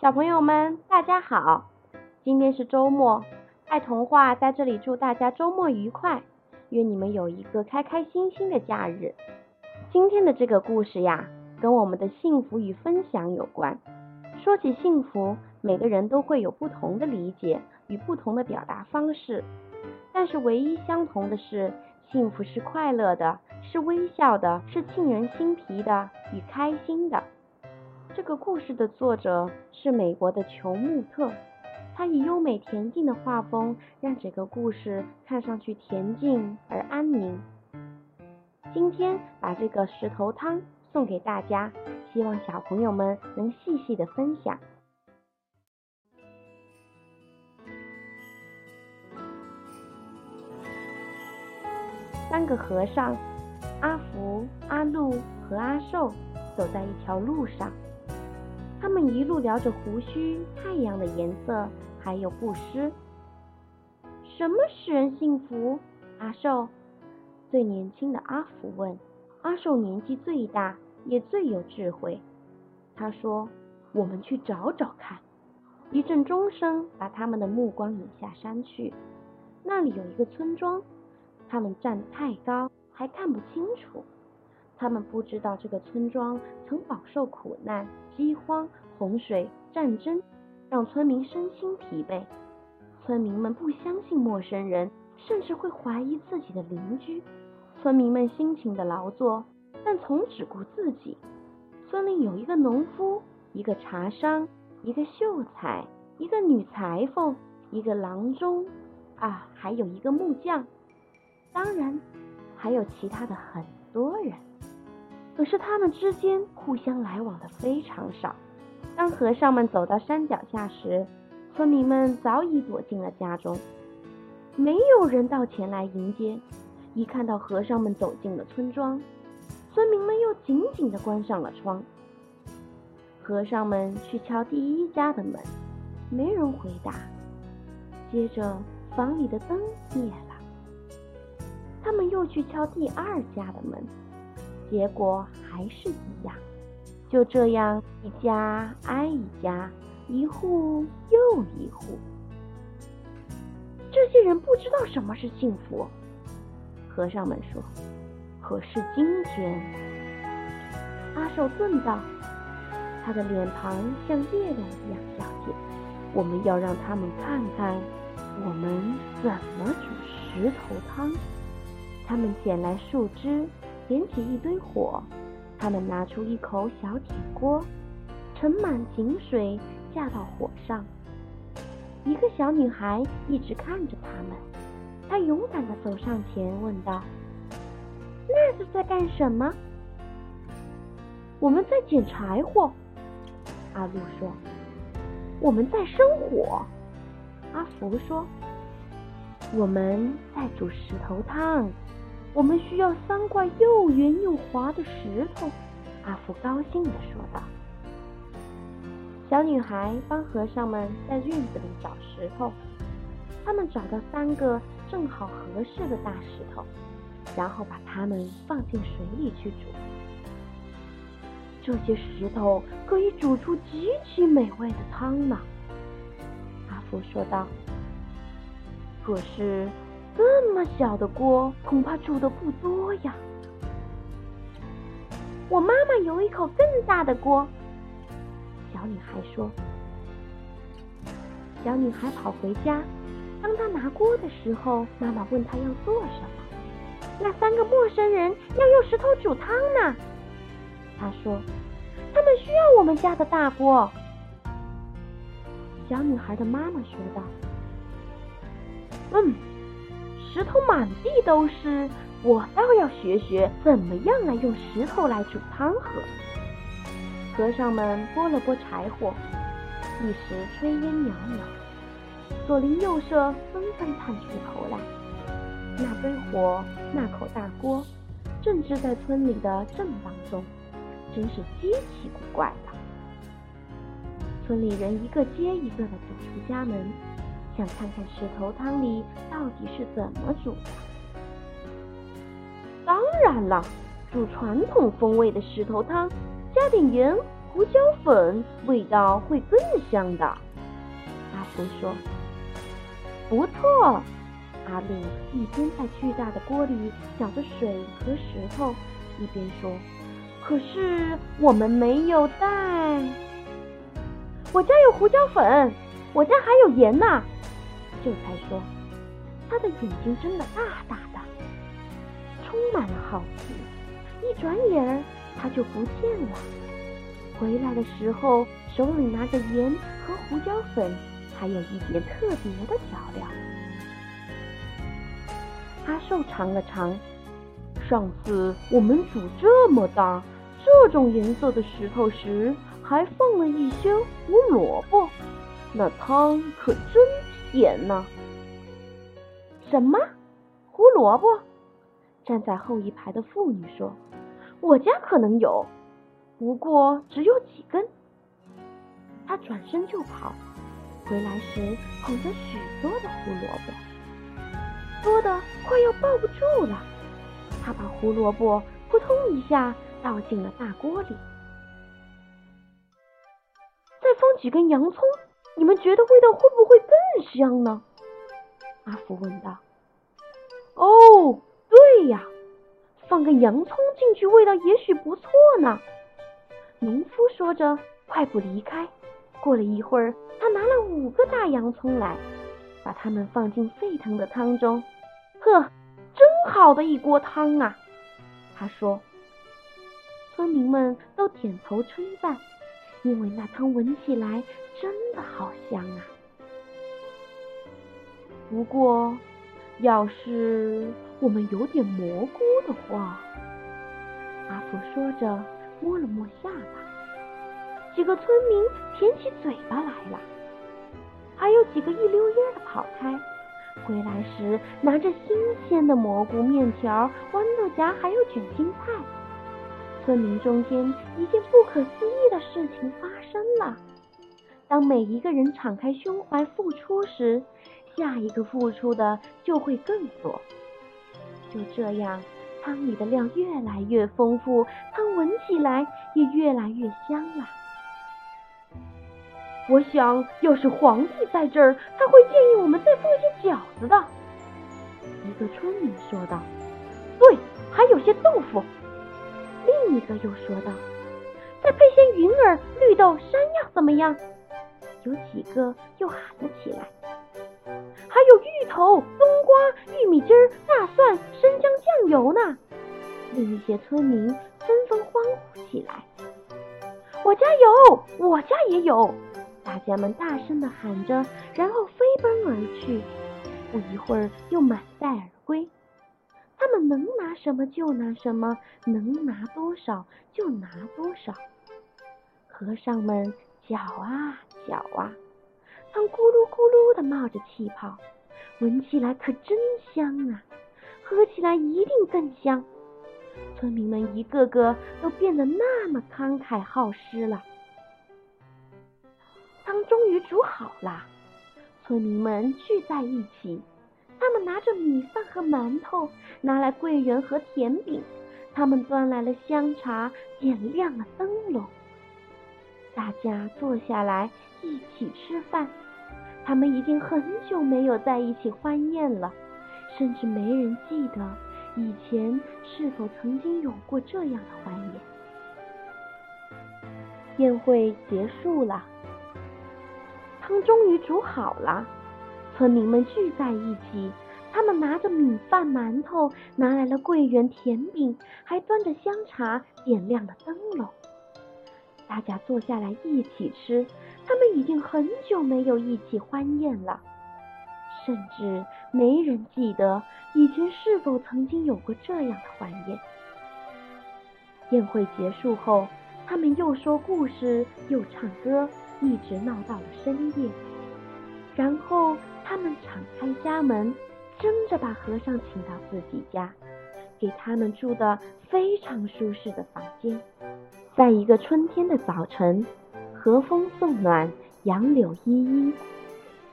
小朋友们，大家好！今天是周末，爱童话在这里祝大家周末愉快，愿你们有一个开开心心的假日。今天的这个故事呀，跟我们的幸福与分享有关。说起幸福，每个人都会有不同的理解与不同的表达方式，但是唯一相同的是，幸福是快乐的，是微笑的，是沁人心脾的与开心的。这个故事的作者是美国的琼穆特，他以优美恬静的画风，让整个故事看上去恬静而安宁。今天把这个石头汤送给大家，希望小朋友们能细细的分享。三个和尚，阿福、阿禄和阿寿，走在一条路上。他们一路聊着胡须、太阳的颜色，还有布施。什么使人幸福？阿寿，最年轻的阿福问。阿寿年纪最大，也最有智慧。他说：“我们去找找看。”一阵钟声把他们的目光引下山去。那里有一个村庄，他们站得太高，还看不清楚。他们不知道这个村庄曾饱受苦难、饥荒、洪水、战争，让村民身心疲惫。村民们不相信陌生人，甚至会怀疑自己的邻居。村民们辛勤的劳作，但从只顾自己。村里有一个农夫，一个茶商，一个秀才，一个女裁缝，一个郎中，啊，还有一个木匠。当然，还有其他的很多人。可是他们之间互相来往的非常少。当和尚们走到山脚下时，村民们早已躲进了家中，没有人到前来迎接。一看到和尚们走进了村庄，村民们又紧紧地关上了窗。和尚们去敲第一家的门，没人回答。接着房里的灯灭了，他们又去敲第二家的门。结果还是一样，就这样一家挨一家，一户又一户。这些人不知道什么是幸福。和尚们说：“可是今天，阿寿顿道，他的脸庞像月亮一样皎洁。我们要让他们看看我们怎么煮石头汤。”他们捡来树枝。点起一堆火，他们拿出一口小铁锅，盛满井水，架到火上。一个小女孩一直看着他们，她勇敢地走上前问道：“那是在干什么？”“我们在捡柴火。”阿路说。“我们在生火。”阿福说。“我们在煮石头汤。”我们需要三块又圆又滑的石头，阿福高兴地说道。小女孩帮和尚们在院子里找石头，他们找到三个正好合适的大石头，然后把它们放进水里去煮。这些石头可以煮出极其美味的汤呢，阿福说道。可是。这么小的锅，恐怕煮的不多呀。我妈妈有一口更大的锅。小女孩说。小女孩跑回家，当她拿锅的时候，妈妈问她要做什么。那三个陌生人要用石头煮汤呢。她说，他们需要我们家的大锅。小女孩的妈妈说道。嗯。石头满地都是，我倒要学学怎么样来用石头来煮汤喝。和尚们拨了拨柴火，一时炊烟袅袅，左邻右舍纷纷探出头来。那堆火，那口大锅，正支在村里的正当中，真是极其古怪了。村里人一个接一个的走出家门。想看看石头汤里到底是怎么煮的。当然了，煮传统风味的石头汤，加点盐、胡椒粉味道会更香的。阿福说：“不错。”阿路一边在巨大的锅里搅着水和石头，一边说：“可是我们没有带。我家有胡椒粉，我家还有盐呢。”秀才说：“他的眼睛睁得大大的，充满了好奇。一转眼儿，他就不见了。回来的时候，手里拿着盐和胡椒粉，还有一点特别的调料。”阿寿尝了尝，上次我们煮这么大、这种颜色的石头时，还放了一些胡萝卜，那汤可真点呢！什么？胡萝卜？站在后一排的妇女说：“我家可能有，不过只有几根。”他转身就跑，回来时捧着许多的胡萝卜。多的快要抱不住了，他把胡萝卜扑通一下倒进了大锅里，再放几根洋葱，你们觉得味道会不会更香呢？阿福问道。哦，对呀，放个洋葱进去，味道也许不错呢。农夫说着，快步离开。过了一会儿，他拿了五个大洋葱来。把它们放进沸腾的汤中，呵，真好的一锅汤啊！他说。村民们都点头称赞，因为那汤闻起来真的好香啊。不过，要是我们有点蘑菇的话，阿福说着，摸了摸下巴。几个村民舔起嘴巴来了。还有几个一溜烟的跑开，回来时拿着新鲜的蘑菇、面条、豌豆荚，还有卷心菜。村民中间一件不可思议的事情发生了：当每一个人敞开胸怀付出时，下一个付出的就会更多。就这样，汤里的料越来越丰富，汤闻起来也越来越香了。我想要是皇帝在这儿，他会建议我们再放些饺子的。一个村民说道：“对，还有些豆腐。”另一个又说道：“再配些云耳、绿豆、山药怎么样？”有几个又喊了起来：“还有芋头、冬瓜、玉米汁、大蒜、生姜、酱油呢！”另一些村民纷纷欢呼起来：“我家有，我家也有。”大家们大声的喊着，然后飞奔而去。不一会儿，又满载而归。他们能拿什么就拿什么，能拿多少就拿多少。和尚们搅啊搅啊，汤咕噜咕噜的冒着气泡，闻起来可真香啊！喝起来一定更香。村民们一个个都变得那么慷慨好施了。汤终于煮好了，村民们聚在一起，他们拿着米饭和馒头，拿来桂圆和甜饼，他们端来了香茶，点亮了灯笼。大家坐下来一起吃饭，他们已经很久没有在一起欢宴了，甚至没人记得以前是否曾经有过这样的欢宴。宴会结束了。汤终于煮好了，村民们聚在一起，他们拿着米饭、馒头，拿来了桂圆甜饼，还端着香茶，点亮了灯笼。大家坐下来一起吃，他们已经很久没有一起欢宴了，甚至没人记得以前是否曾经有过这样的欢宴。宴会结束后，他们又说故事，又唱歌。一直闹到了深夜，然后他们敞开家门，争着把和尚请到自己家，给他们住的非常舒适的房间。在一个春天的早晨，和风送暖，杨柳依依，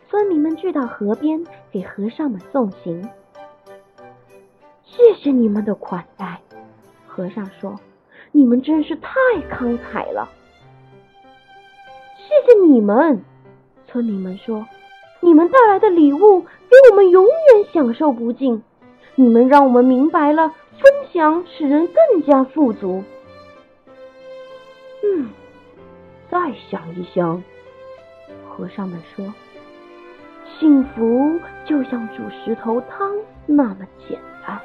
村民们聚到河边给和尚们送行。谢谢你们的款待，和尚说：“你们真是太慷慨了。”谢谢你们。村民们说：“你们带来的礼物给我们永远享受不尽。你们让我们明白了分享使人更加富足。”嗯，再想一想，和尚们说：“幸福就像煮石头汤那么简单。”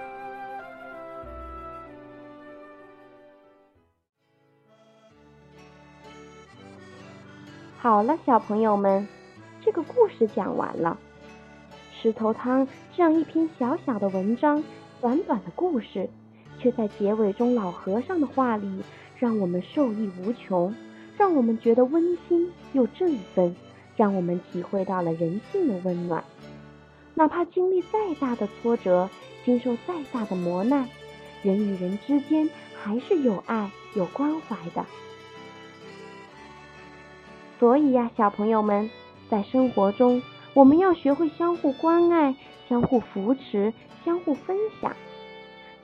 好了，小朋友们，个故事讲完了。石头汤这样一篇小小的文章，短短的故事，却在结尾中老和尚的话里，让我们受益无穷，让我们觉得温馨又振奋，让我们体会到了人性的温暖。哪怕经历再大的挫折，经受再大的磨难，人与人之间还是有爱有关怀的。所以呀，小朋友们，在生活中，我们要学会相互关爱、相互扶持、相互分享。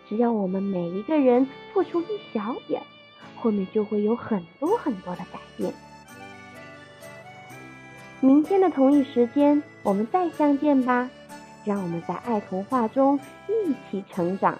只要我们每一个人付出一小点，后面就会有很多很多的改变。明天的同一时间，我们再相见吧。让我们在爱童话中一起成长。